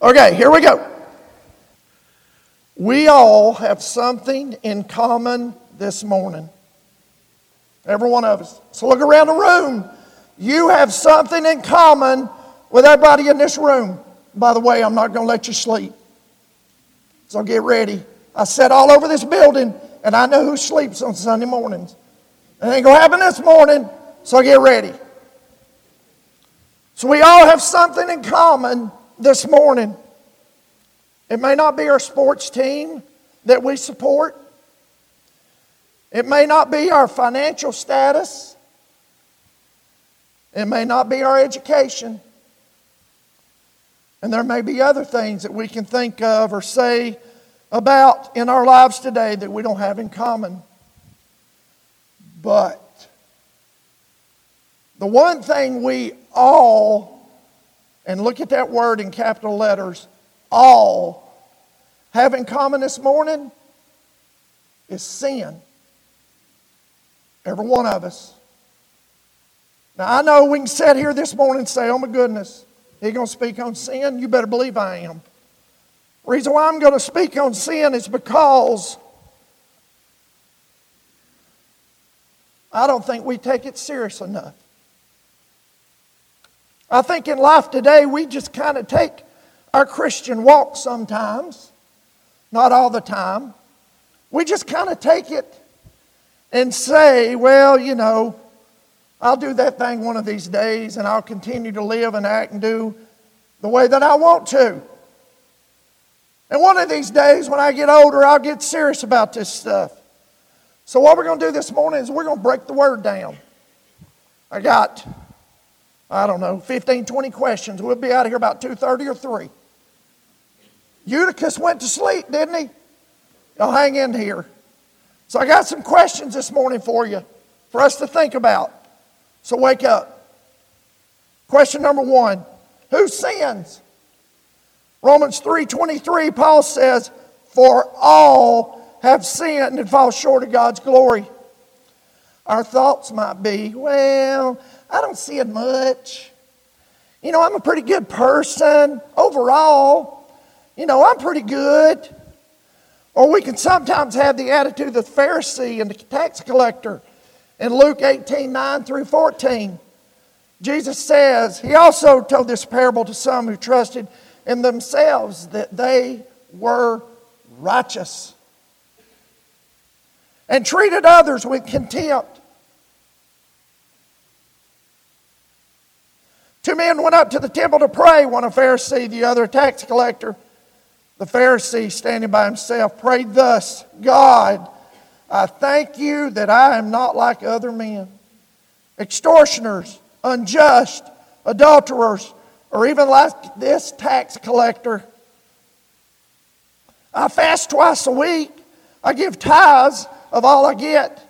Okay, here we go. We all have something in common this morning. Every one of us. So look around the room. You have something in common with everybody in this room. By the way, I'm not going to let you sleep. So get ready. I sat all over this building, and I know who sleeps on Sunday mornings. It ain't going to happen this morning, so get ready. So we all have something in common this morning. It may not be our sports team that we support. It may not be our financial status. It may not be our education. And there may be other things that we can think of or say about in our lives today that we don't have in common. But the one thing we all, and look at that word in capital letters, all have in common this morning is sin. Every one of us. Now, I know we can sit here this morning and say, oh my goodness, he's going to speak on sin? You better believe I am. The reason why I'm going to speak on sin is because I don't think we take it serious enough. I think in life today we just kind of take our Christian walk sometimes, not all the time. We just kind of take it and say, well, you know, I'll do that thing one of these days and I'll continue to live and act and do the way that I want to. And one of these days when I get older, I'll get serious about this stuff. So, what we're going to do this morning is we're going to break the word down. I got I don't know, 15, 20 questions. We'll be out of here about 2.30 or 3. Eutychus went to sleep, didn't he? Y'all hang in here. So I got some questions this morning for you, for us to think about. So wake up. Question number one Who sins? Romans 3:23, Paul says, For all have sinned and fall short of God's glory. Our thoughts might be, well, I don't see it much. You know, I'm a pretty good person overall. You know, I'm pretty good. Or we can sometimes have the attitude of the Pharisee and the tax collector in Luke 18 9 through 14. Jesus says, He also told this parable to some who trusted in themselves that they were righteous and treated others with contempt. Two men went up to the temple to pray, one a Pharisee, the other a tax collector. The Pharisee, standing by himself, prayed thus God, I thank you that I am not like other men, extortioners, unjust, adulterers, or even like this tax collector. I fast twice a week. I give tithes of all I get.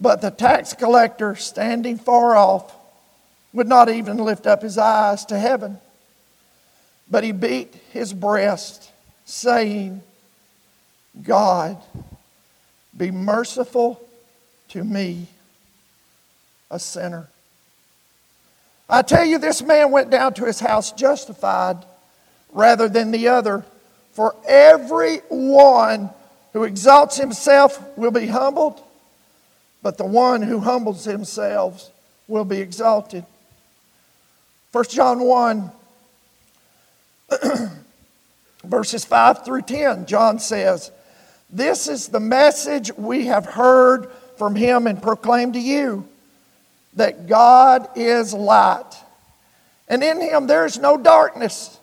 But the tax collector, standing far off, would not even lift up his eyes to heaven, but he beat his breast, saying, God, be merciful to me, a sinner. I tell you, this man went down to his house justified rather than the other. For every one who exalts himself will be humbled, but the one who humbles himself will be exalted. 1 John 1, verses 5 through 10, John says, This is the message we have heard from him and proclaimed to you that God is light, and in him there is no darkness.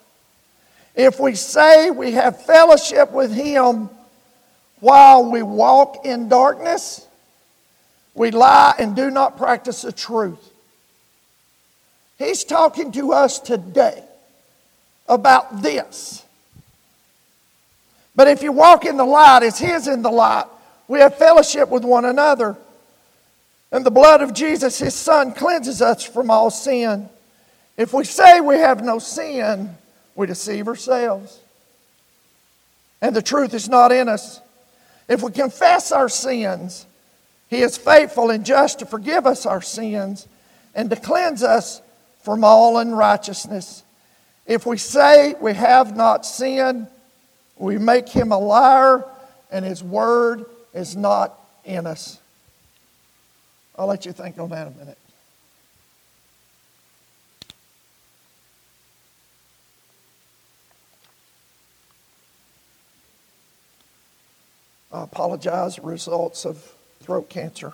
If we say we have fellowship with him while we walk in darkness, we lie and do not practice the truth. He's talking to us today about this. But if you walk in the light as His in the light, we have fellowship with one another. And the blood of Jesus, His Son, cleanses us from all sin. If we say we have no sin, we deceive ourselves. And the truth is not in us. If we confess our sins, He is faithful and just to forgive us our sins and to cleanse us from all unrighteousness. If we say we have not sinned, we make him a liar, and his word is not in us. I'll let you think on that a minute. I apologize, results of throat cancer.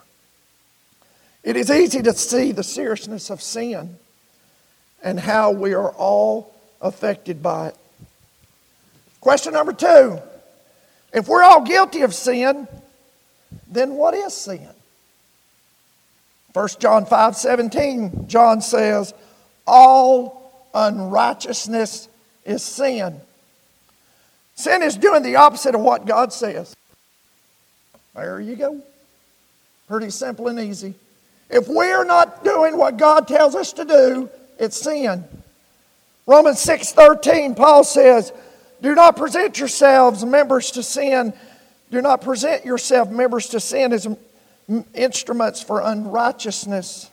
It is easy to see the seriousness of sin and how we are all affected by it. Question number two if we're all guilty of sin, then what is sin? 1 John 5 17, John says, All unrighteousness is sin. Sin is doing the opposite of what God says. There you go. Pretty simple and easy. If we're not doing what God tells us to do, it's sin. Romans 6:13 Paul says, "Do not present yourselves members to sin. Do not present yourself members to sin as instruments for unrighteousness,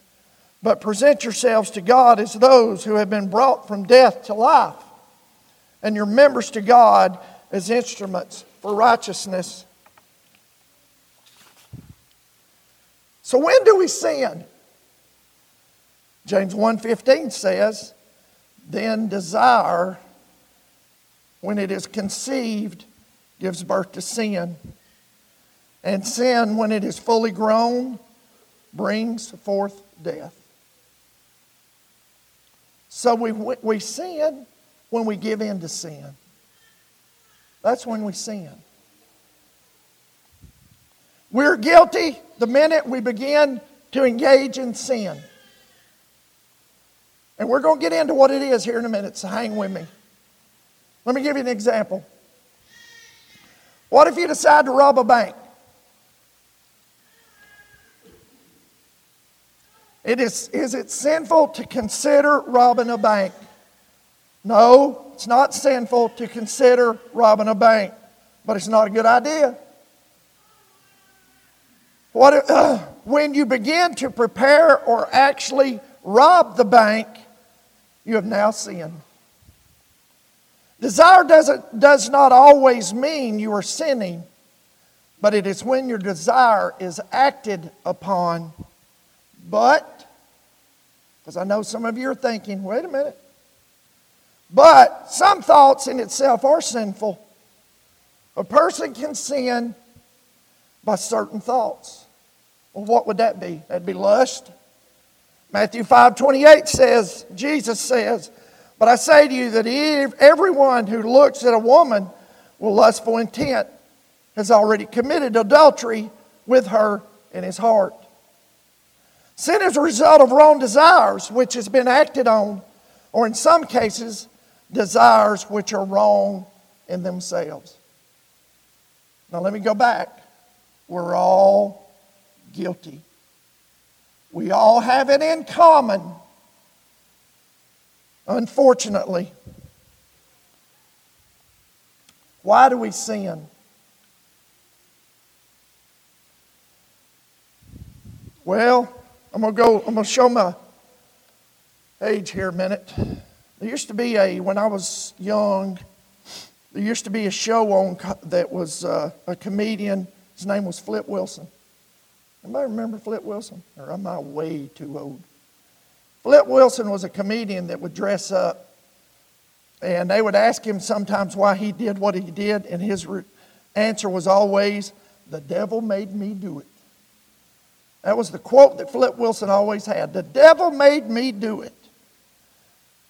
but present yourselves to God as those who have been brought from death to life, and your members to God as instruments for righteousness." So when do we sin? James 1:15 says, "Then desire when it is conceived gives birth to sin, and sin when it is fully grown brings forth death." So we, we sin when we give in to sin. That's when we sin. We're guilty the minute we begin to engage in sin. And we're going to get into what it is here in a minute, so hang with me. Let me give you an example. What if you decide to rob a bank? It is, is it sinful to consider robbing a bank? No, it's not sinful to consider robbing a bank, but it's not a good idea. What, uh, when you begin to prepare or actually rob the bank, you have now sinned. Desire doesn't, does not always mean you are sinning, but it is when your desire is acted upon. But, because I know some of you are thinking, wait a minute, but some thoughts in itself are sinful. A person can sin by certain thoughts. Well, what would that be? That'd be lust. Matthew 5 28 says, Jesus says, But I say to you that everyone who looks at a woman with lustful intent has already committed adultery with her in his heart. Sin is a result of wrong desires which has been acted on, or in some cases, desires which are wrong in themselves. Now, let me go back. We're all guilty. We all have it in common, unfortunately. Why do we sin? Well, I'm going to go, I'm to show my age here a minute. There used to be a, when I was young, there used to be a show on that was uh, a comedian. His name was Flip Wilson. Anybody remember Flip Wilson? Or am I way too old? Flip Wilson was a comedian that would dress up, and they would ask him sometimes why he did what he did, and his re- answer was always, The devil made me do it. That was the quote that Flip Wilson always had The devil made me do it.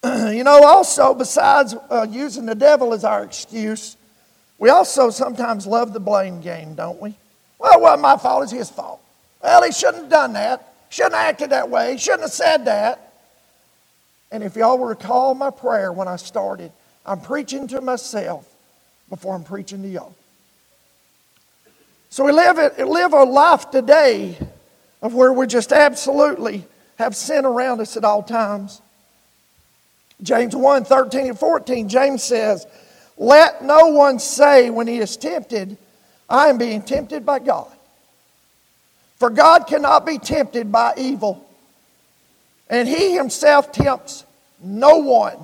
you know, also, besides uh, using the devil as our excuse, we also sometimes love the blame game, don't we? Well, it wasn't my fault, it's his fault. Well, he shouldn't have done that. Shouldn't have acted that way. He shouldn't have said that. And if y'all recall my prayer when I started, I'm preaching to myself before I'm preaching to y'all. So we live, it, live a life today of where we just absolutely have sin around us at all times. James 1 13 and 14, James says, Let no one say when he is tempted, I am being tempted by God. For God cannot be tempted by evil, and He Himself tempts no one.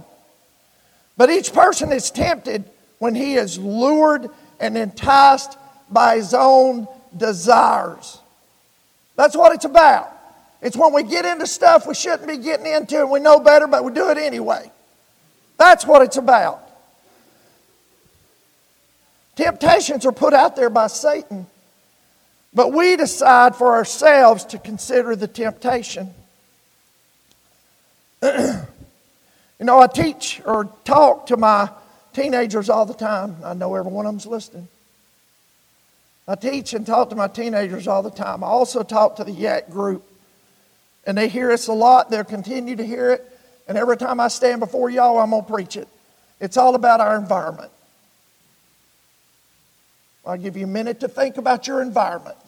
But each person is tempted when he is lured and enticed by his own desires. That's what it's about. It's when we get into stuff we shouldn't be getting into and we know better, but we do it anyway. That's what it's about. Temptations are put out there by Satan, but we decide for ourselves to consider the temptation. you know, I teach or talk to my teenagers all the time. I know every one of them's listening. I teach and talk to my teenagers all the time. I also talk to the YAC group. And they hear us a lot. They'll continue to hear it. And every time I stand before y'all, I'm going to preach it. It's all about our environment. I'll give you a minute to think about your environment.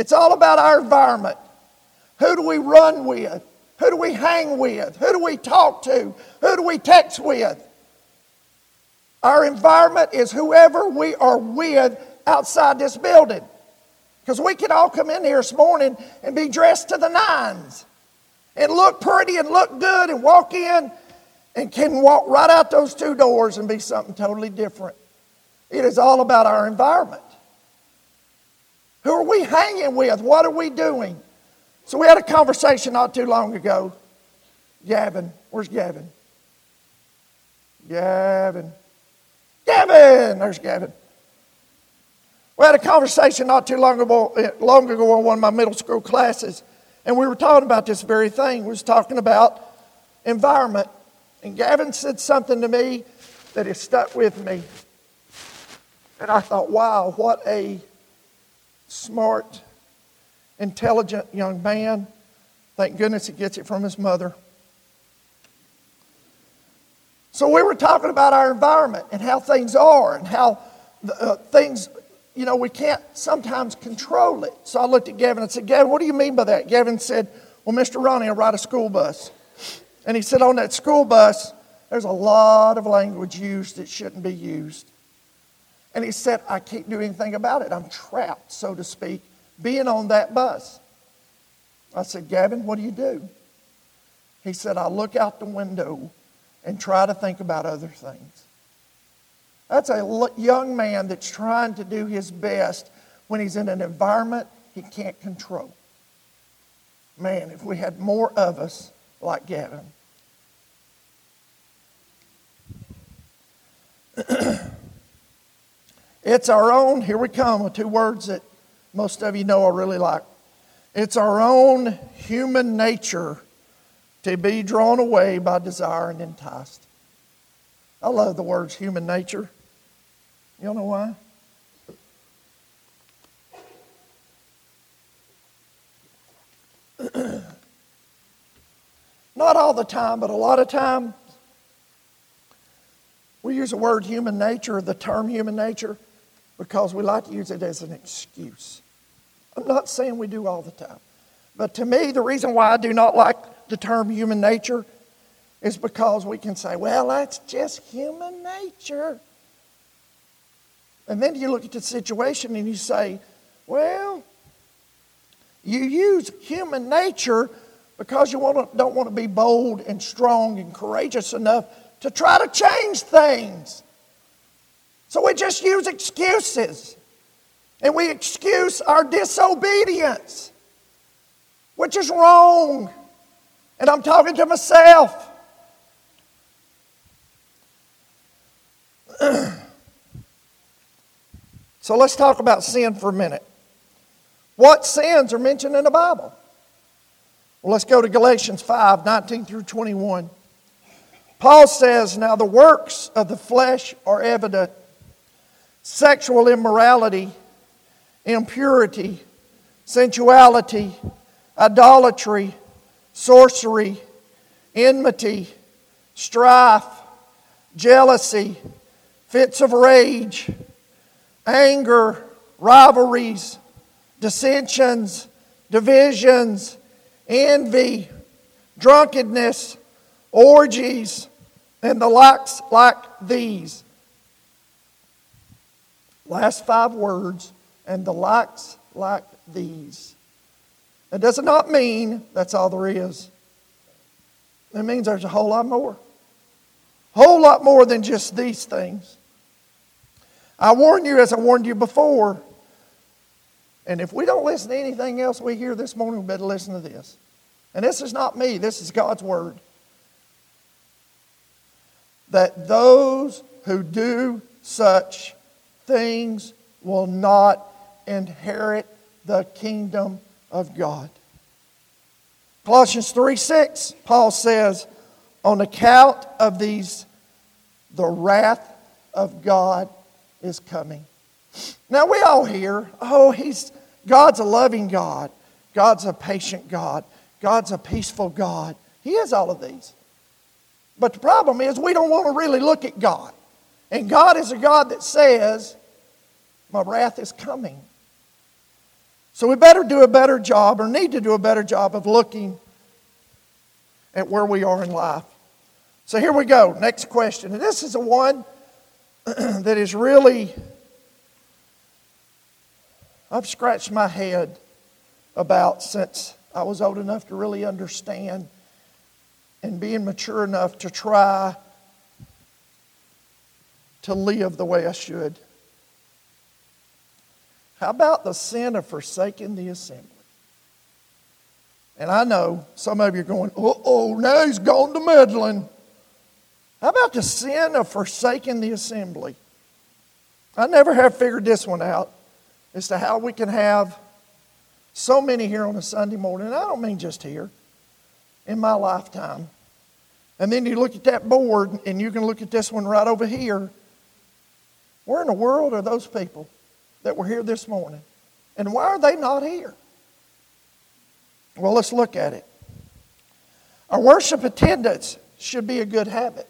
It's all about our environment. Who do we run with? Who do we hang with? Who do we talk to? Who do we text with? Our environment is whoever we are with outside this building. Because we could all come in here this morning and be dressed to the nines and look pretty and look good and walk in and can walk right out those two doors and be something totally different. It is all about our environment. Who are we hanging with? What are we doing? So we had a conversation not too long ago. Gavin, where's Gavin? Gavin. Gavin! There's Gavin. We had a conversation not too long ago, long ago in one of my middle school classes, and we were talking about this very thing. We was talking about environment. And Gavin said something to me that has stuck with me. And I thought, wow, what a smart, intelligent young man. Thank goodness he gets it from his mother. So we were talking about our environment and how things are and how uh, things, you know, we can't sometimes control it. So I looked at Gavin and said, Gavin, what do you mean by that? Gavin said, Well, Mr. Ronnie, I ride a school bus. And he said, On that school bus, there's a lot of language used that shouldn't be used. And he said, I can't do anything about it. I'm trapped, so to speak, being on that bus. I said, Gavin, what do you do? He said, I look out the window and try to think about other things. That's a young man that's trying to do his best when he's in an environment he can't control. Man, if we had more of us like Gavin. It's our own, here we come with two words that most of you know I really like. It's our own human nature to be drawn away by desire and enticed. I love the words human nature. You know why? Not all the time, but a lot of time, we use the word human nature, the term human nature, because we like to use it as an excuse. I'm not saying we do all the time. But to me, the reason why I do not like the term human nature is because we can say, well, that's just human nature. And then you look at the situation and you say, well, you use human nature because you want to, don't want to be bold and strong and courageous enough to try to change things. So we just use excuses. And we excuse our disobedience, which is wrong. And I'm talking to myself. so let's talk about sin for a minute. What sins are mentioned in the Bible? Well, let's go to Galatians 5 19 through 21. Paul says, Now the works of the flesh are evident sexual immorality, impurity, sensuality, idolatry, sorcery, enmity, strife, jealousy, fits of rage, anger, rivalries, dissensions, divisions, envy, drunkenness, orgies, and the likes like these Last five words, and the likes like these. It does not mean that's all there is. It means there's a whole lot more. A Whole lot more than just these things. I warn you, as I warned you before, and if we don't listen to anything else we hear this morning, we better listen to this. And this is not me, this is God's word. That those who do such things will not inherit the kingdom of God. Colossians 3 6, Paul says, On account of these, the wrath of God is coming. Now we all hear, oh, he's God's a loving God. God's a patient God. God's a peaceful God. He is all of these. But the problem is we don't want to really look at God. And God is a God that says, My wrath is coming. So we better do a better job, or need to do a better job, of looking at where we are in life. So here we go. Next question. And this is the one that is really, I've scratched my head about since I was old enough to really understand and being mature enough to try to live the way I should. How about the sin of forsaking the assembly? And I know some of you are going, oh, oh, now he's gone to meddling. How about the sin of forsaking the assembly? I never have figured this one out as to how we can have so many here on a Sunday morning. I don't mean just here, in my lifetime. And then you look at that board and you can look at this one right over here. Where in the world are those people that were here this morning? And why are they not here? Well, let's look at it. Our worship attendance should be a good habit.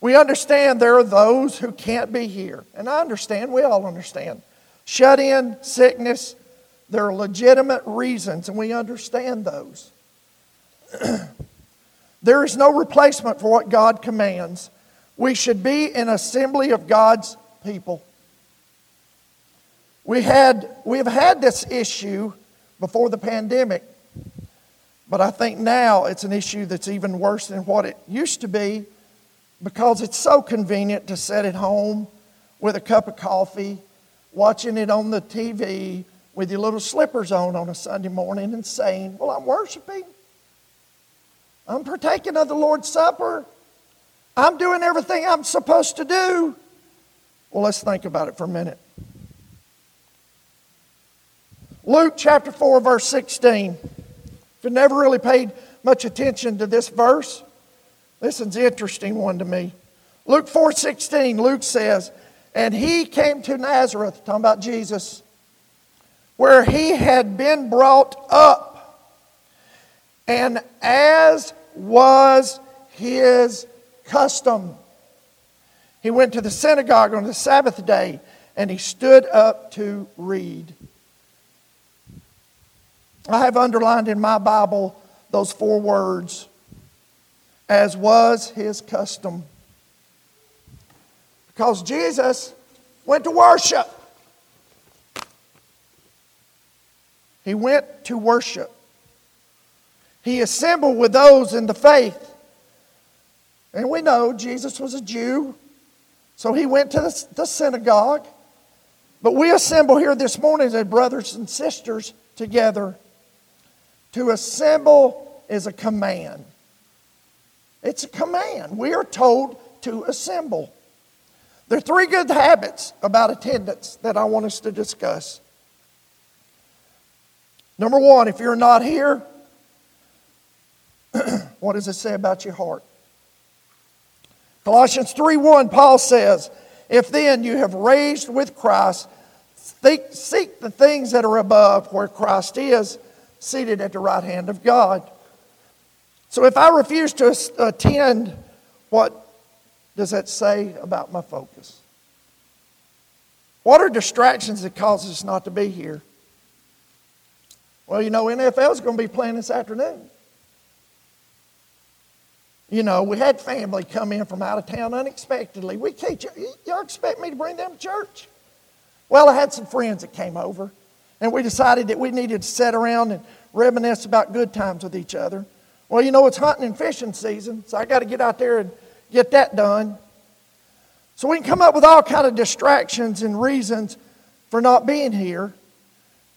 We understand there are those who can't be here. And I understand, we all understand. Shut in, sickness, there are legitimate reasons, and we understand those. there is no replacement for what God commands. We should be an assembly of God's people. We, had, we have had this issue before the pandemic, but I think now it's an issue that's even worse than what it used to be because it's so convenient to sit at home with a cup of coffee, watching it on the TV with your little slippers on on a Sunday morning and saying, Well, I'm worshiping. I'm partaking of the Lord's Supper. I'm doing everything I'm supposed to do. Well, let's think about it for a minute. Luke chapter 4, verse 16. If you never really paid much attention to this verse, this is an interesting one to me. Luke 4:16, Luke says, and he came to Nazareth, talking about Jesus, where he had been brought up. And as was his custom, he went to the synagogue on the Sabbath day and he stood up to read. I have underlined in my Bible those four words as was his custom. Because Jesus went to worship. He went to worship. He assembled with those in the faith. And we know Jesus was a Jew, so he went to the, synagogue. But we assemble here this morning as brothers and sisters together. To assemble is a command. It's a command. We are told to assemble. There are three good habits about attendance that I want us to discuss. Number one, if you're not here, what does it say about your heart? Colossians 3:1, Paul says, If then you have raised with Christ, seek the things that are above where Christ is, seated at the right hand of God. So if I refuse to attend, what does that say about my focus? What are distractions that cause us not to be here? Well, you know, NFL is going to be playing this afternoon. You know, we had family come in from out of town unexpectedly. We can't, y'all expect me to bring them to church? Well, I had some friends that came over, and we decided that we needed to sit around and reminisce about good times with each other. Well, you know, it's hunting and fishing season, so I got to get out there and get that done. So we can come up with all kind of distractions and reasons for not being here.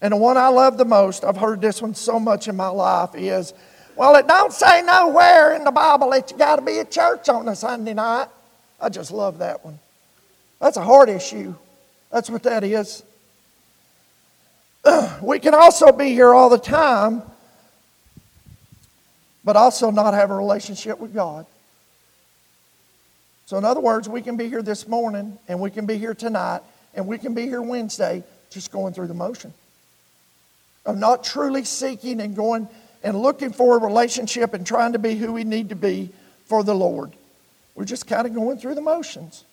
And the one I love the most, I've heard this one so much in my life, is, well, it don't say nowhere in the Bible that you got to be at church on a Sunday night. I just love that one. That's a heart issue. That's what that is. we can also be here all the time, but also not have a relationship with God. So, in other words, we can be here this morning, and we can be here tonight, and we can be here Wednesday, just going through the motion of not truly seeking and going and looking for a relationship and trying to be who we need to be for the Lord. We're just kind of going through the motions.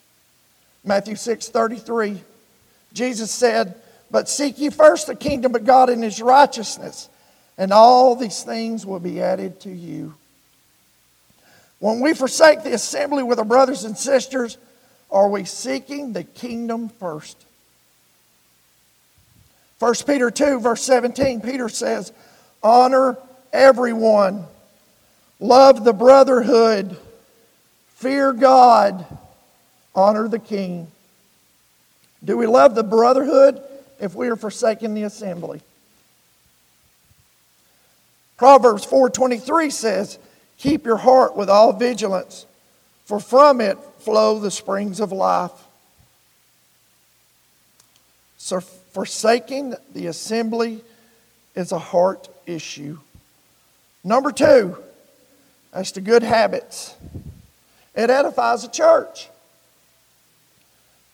Matthew 6 33, Jesus said, But seek ye first the kingdom of God and his righteousness, and all these things will be added to you. When we forsake the assembly with our brothers and sisters, are we seeking the kingdom first? 1 Peter 2, verse 17, Peter says, Honor everyone, love the brotherhood, fear God, honor the king. Do we love the brotherhood if we are forsaking the assembly? Proverbs 4:23 says, "Keep your heart with all vigilance, for from it flow the springs of life." So forsaking the assembly is a heart issue. Number two, as to good habits, it edifies a church.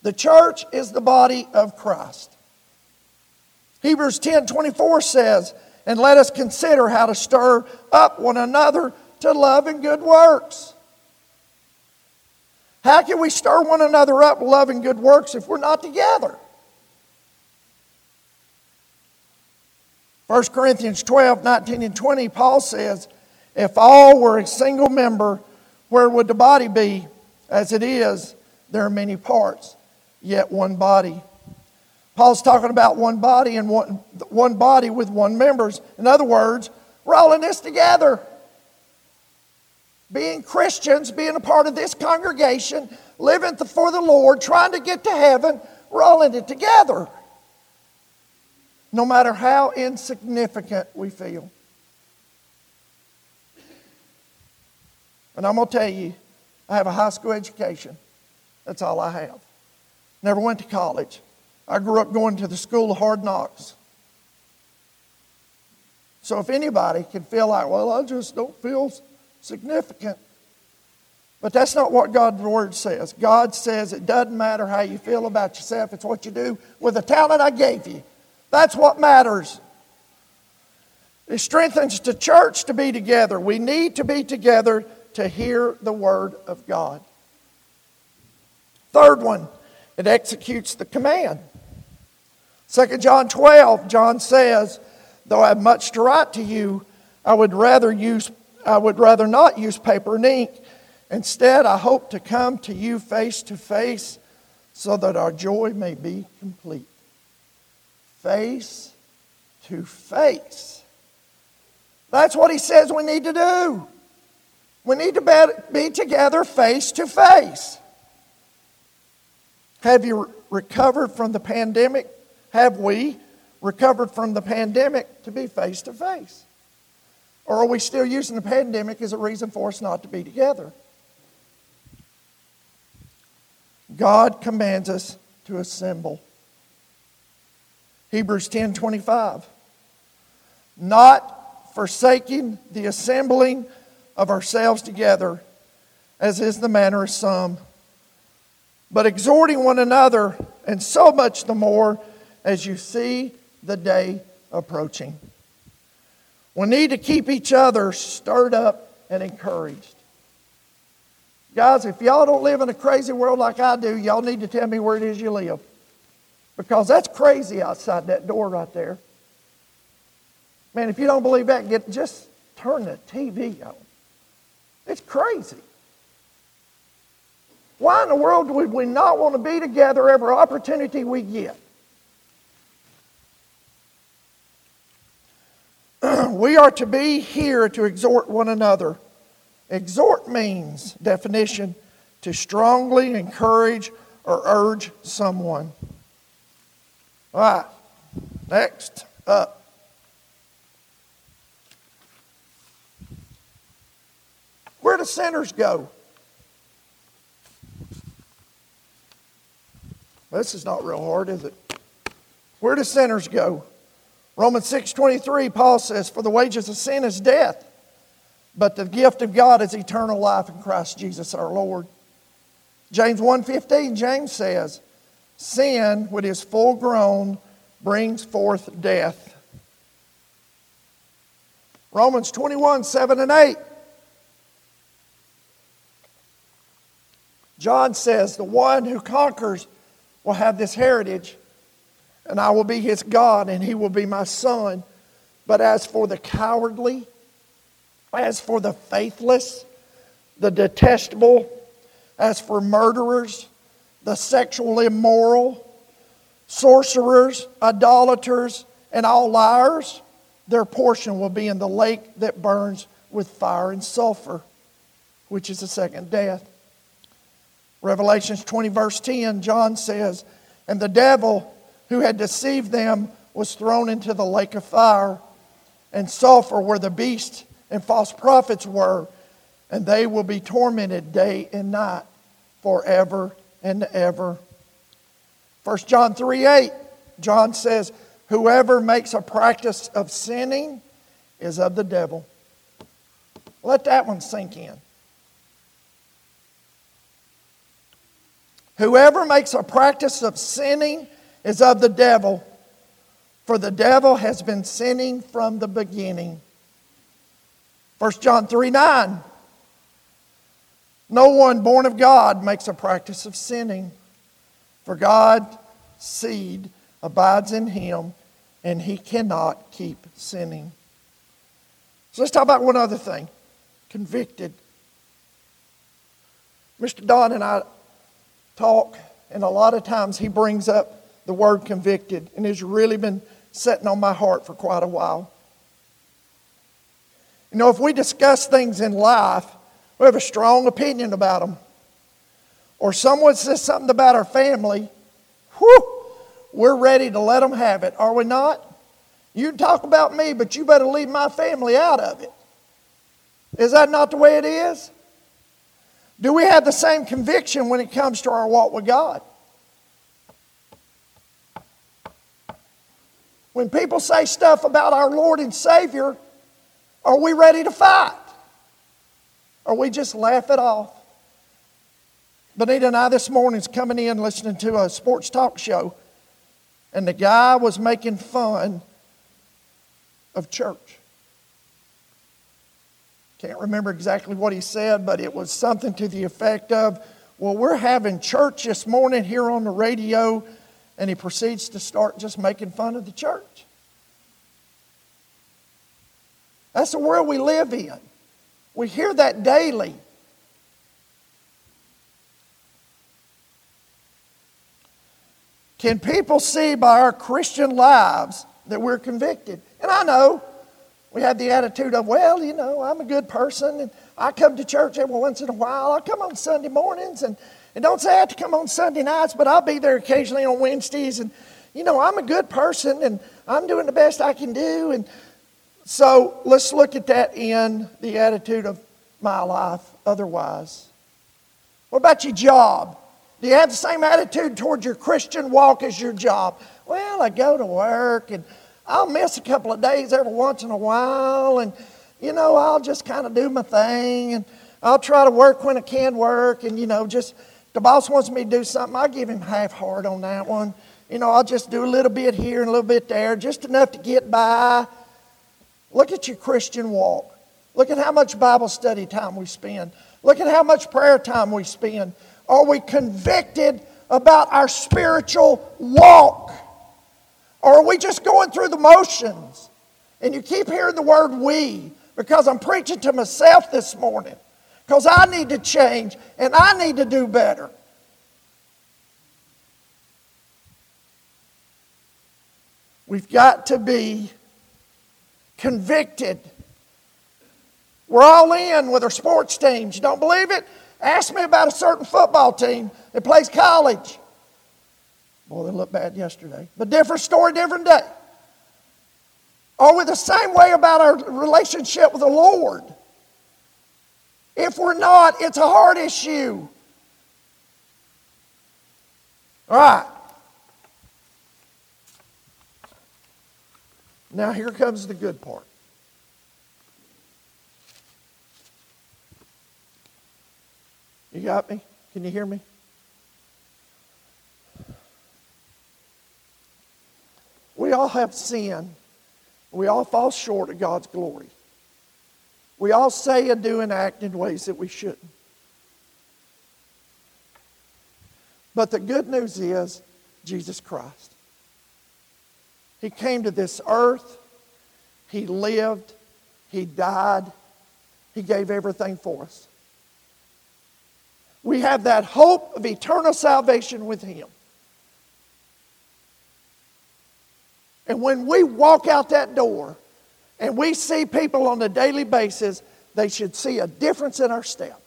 The church is the body of Christ. Hebrews 10 24 says, And let us consider how to stir up one another to love and good works. How can we stir one another up to love and good works if we're not together? 1 Corinthians 12, 19, and 20, Paul says, If all were a single member, where would the body be? As it is, there are many parts, yet one body. Paul's talking about one body and one, one body with one members. In other words, we're all in this together. Being Christians, being a part of this congregation, living for the Lord, trying to get to heaven, we're all in it together no matter how insignificant we feel. And I'm going to tell you, I have a high school education. That's all I have. Never went to college. I grew up going to the school of hard knocks. So if anybody can feel like, well, I just don't feel significant. But that's not what God's word says. God says it doesn't matter how you feel about yourself, it's what you do with the talent I gave you. That's what matters. It strengthens the church to be together. We need to be together to hear the word of God. Third one, it executes the command. 2 John 12, John says, Though I have much to write to you, I would rather use I would rather not use paper and ink. Instead, I hope to come to you face to face so that our joy may be complete face to face. That's what he says we need to do. We need to be together face to face. Have you recovered from the pandemic? Have we recovered from the pandemic to be face to face? Or are we still using the pandemic as a reason for us not to be together? God commands us to assemble. Hebrews 10 25. Not forsaking the assembling of ourselves together, as is the manner of some, but exhorting one another, and so much the more as you see the day approaching. We need to keep each other stirred up and encouraged. Guys, if y'all don't live in a crazy world like I do, y'all need to tell me where it is you live. Because that's crazy outside that door right there. Man, if you don't believe that, get just turn the TV on. It's crazy. Why in the world would we not want to be together every opportunity we get? we are to be here to exhort one another. Exhort means, definition, to strongly encourage or urge someone. All right, next up. Where do sinners go? This is not real hard, is it? Where do sinners go? Romans 6:23 Paul says for the wages of sin is death but the gift of God is eternal life in Christ Jesus our Lord. James 1:15 James says sin when it is full grown brings forth death. Romans 21, 7 and 8. John says, The one who conquers will have this heritage, and I will be his God, and he will be my son. But as for the cowardly, as for the faithless, the detestable, as for murderers, the sexually immoral, sorcerers, idolaters, and all liars, their portion will be in the lake that burns with fire and sulfur, which is the second death. Revelations 20, verse 10, John says, And the devil who had deceived them was thrown into the lake of fire and sulfur where the beast and false prophets were, and they will be tormented day and night forever and ever. 1 John 3 8, John says, Whoever makes a practice of sinning is of the devil. Let that one sink in. Whoever makes a practice of sinning is of the devil, for the devil has been sinning from the beginning. 1 John 3 9. No one born of God makes a practice of sinning, for God's seed abides in him, and he cannot keep sinning. So let's talk about one other thing convicted. Mr. Don and I talk, and a lot of times he brings up the word convicted, and it's really been sitting on my heart for quite a while. You know, if we discuss things in life, we have a strong opinion about them. Or someone says something about our family, whew, we're ready to let them have it, are we not? You talk about me, but you better leave my family out of it. Is that not the way it is? Do we have the same conviction when it comes to our walk with God? When people say stuff about our Lord and Savior, are we ready to fight? Or we just laugh it off? Benita and I this morning is coming in listening to a sports talk show, and the guy was making fun of church. Can't remember exactly what he said, but it was something to the effect of, Well, we're having church this morning here on the radio, and he proceeds to start just making fun of the church. That's the world we live in. We hear that daily. Can people see by our Christian lives that we're convicted? And I know we have the attitude of, well, you know, I'm a good person and I come to church every once in a while. I come on Sunday mornings and, and don't say I have to come on Sunday nights, but I'll be there occasionally on Wednesdays. And, you know, I'm a good person and I'm doing the best I can do. And so let's look at that in the attitude of my life otherwise. What about your job? Do you have the same attitude towards your Christian walk as your job? Well, I go to work and I'll miss a couple of days every once in a while, and you know, I'll just kind of do my thing, and I'll try to work when I can work, and you know, just the boss wants me to do something, I'll give him half hard on that one. You know, I'll just do a little bit here and a little bit there, just enough to get by. Look at your Christian walk. Look at how much Bible study time we spend. Look at how much prayer time we spend. Are we convicted about our spiritual walk? Or are we just going through the motions? And you keep hearing the word we because I'm preaching to myself this morning because I need to change and I need to do better. We've got to be convicted. We're all in with our sports teams. You don't believe it? Ask me about a certain football team that plays college. Boy, they looked bad yesterday. But different story, different day. Are we the same way about our relationship with the Lord? If we're not, it's a hard issue. All right. Now, here comes the good part. You got me? Can you hear me? We all have sin. We all fall short of God's glory. We all say and do and act in ways that we shouldn't. But the good news is Jesus Christ. He came to this earth, He lived, He died, He gave everything for us. We have that hope of eternal salvation with Him. And when we walk out that door and we see people on a daily basis, they should see a difference in our step.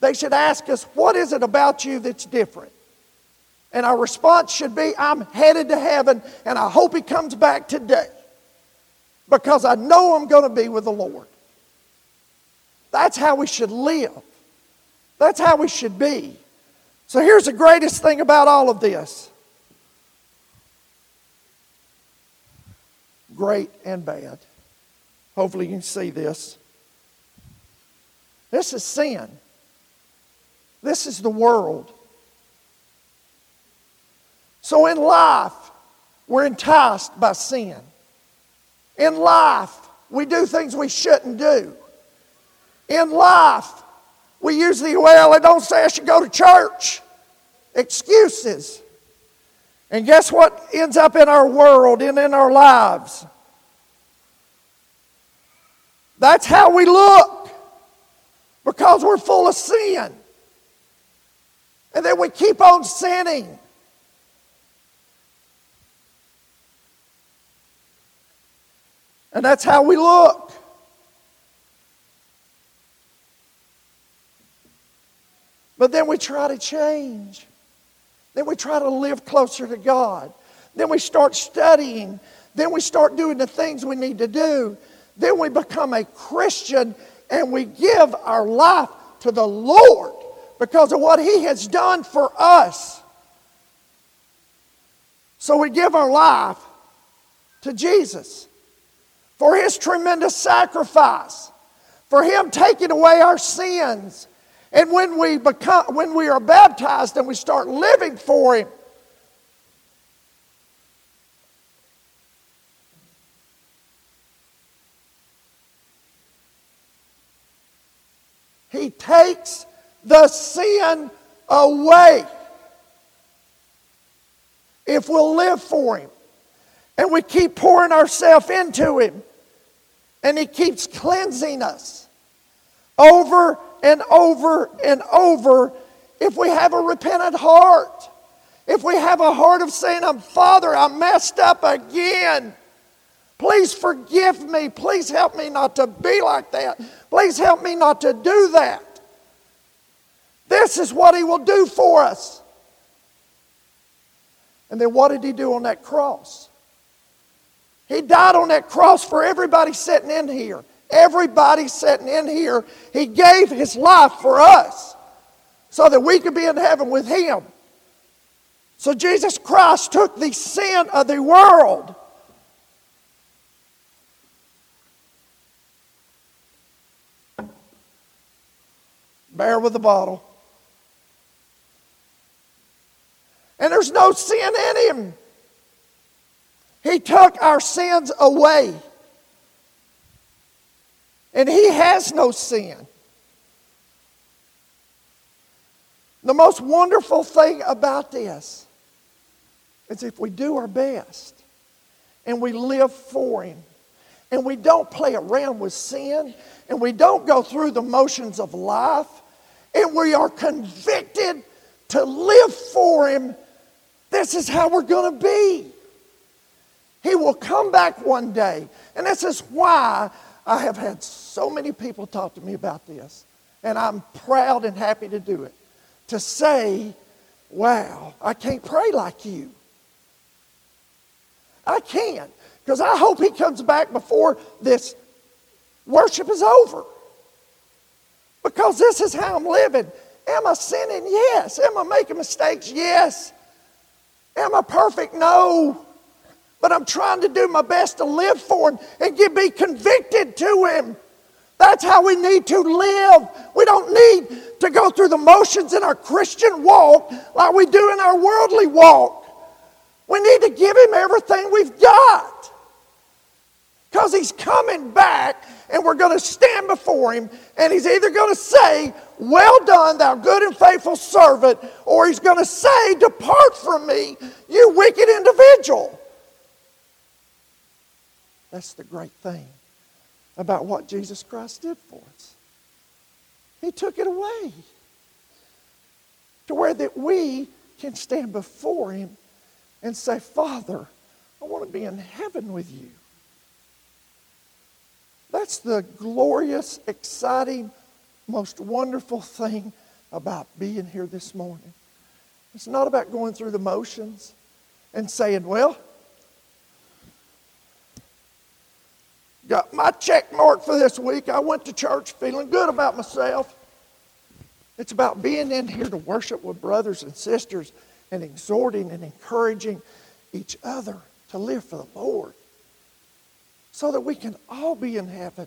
They should ask us, What is it about you that's different? And our response should be, I'm headed to heaven and I hope he comes back today because I know I'm going to be with the Lord. That's how we should live. That's how we should be. So here's the greatest thing about all of this great and bad. Hopefully, you can see this. This is sin. This is the world. So in life, we're enticed by sin. In life, we do things we shouldn't do. In life, we usually, well, they don't say I should go to church. Excuses. And guess what ends up in our world and in our lives? That's how we look because we're full of sin. And then we keep on sinning. And that's how we look. But then we try to change. Then we try to live closer to God. Then we start studying. Then we start doing the things we need to do. Then we become a Christian and we give our life to the Lord because of what He has done for us. So we give our life to Jesus for His tremendous sacrifice, for Him taking away our sins. And when we, become, when we are baptized and we start living for Him, He takes the sin away if we'll live for Him. And we keep pouring ourselves into Him. And He keeps cleansing us over and over and over if we have a repentant heart. If we have a heart of saying, I'm Father, I messed up again. Please forgive me. Please help me not to be like that. Please help me not to do that. This is what He will do for us. And then what did He do on that cross? He died on that cross for everybody sitting in here. Everybody sitting in here. He gave His life for us so that we could be in heaven with Him. So Jesus Christ took the sin of the world bear with the bottle. And there's no sin in him. He took our sins away. And he has no sin. The most wonderful thing about this is if we do our best and we live for him and we don't play around with sin and we don't go through the motions of life and we are convicted to live for Him, this is how we're going to be. He will come back one day. And this is why I have had so many people talk to me about this. And I'm proud and happy to do it. To say, wow, I can't pray like you. I can't. Because I hope he comes back before this worship is over. Because this is how I'm living. Am I sinning? Yes. Am I making mistakes? Yes. Am I perfect? No. But I'm trying to do my best to live for Him and get, be convicted to Him. That's how we need to live. We don't need to go through the motions in our Christian walk like we do in our worldly walk. We need to give Him everything we've got. Because He's coming back and we're going to stand before Him and He's either going to say, Well done, thou good and faithful servant, or He's going to say, Depart from me, you wicked individual. That's the great thing about what Jesus Christ did for us. He took it away to where that we can stand before Him and say, Father, I want to be in heaven with you. That's the glorious, exciting, most wonderful thing about being here this morning. It's not about going through the motions and saying, well, got my check mark for this week. I went to church feeling good about myself. It's about being in here to worship with brothers and sisters and exhorting and encouraging each other to live for the Lord so that we can all be in heaven.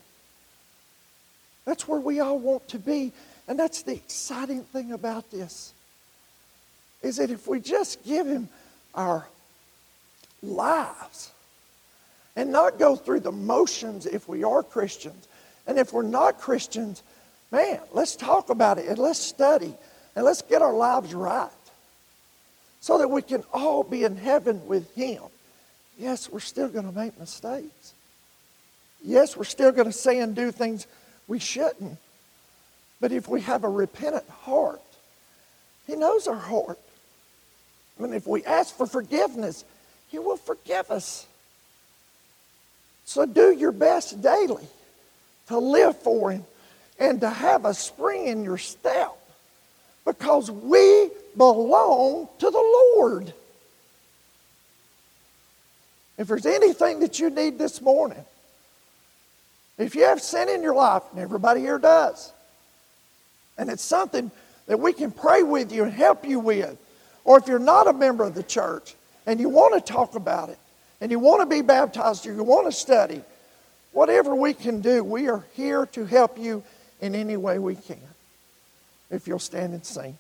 That's where we all want to be. And that's the exciting thing about this. Is that if we just give him our lives and not go through the motions if we are Christians, and if we're not Christians, man, let's talk about it and let's study and let's get our lives right so that we can all be in heaven with him. Yes, we're still going to make mistakes. Yes, we're still going to say and do things we shouldn't. But if we have a repentant heart, He knows our heart. I mean, if we ask for forgiveness, He will forgive us. So do your best daily to live for Him and to have a spring in your step because we belong to the Lord. If there's anything that you need this morning, if you have sin in your life, and everybody here does, and it's something that we can pray with you and help you with, or if you're not a member of the church and you want to talk about it, and you want to be baptized, or you want to study, whatever we can do, we are here to help you in any way we can. If you'll stand and sing.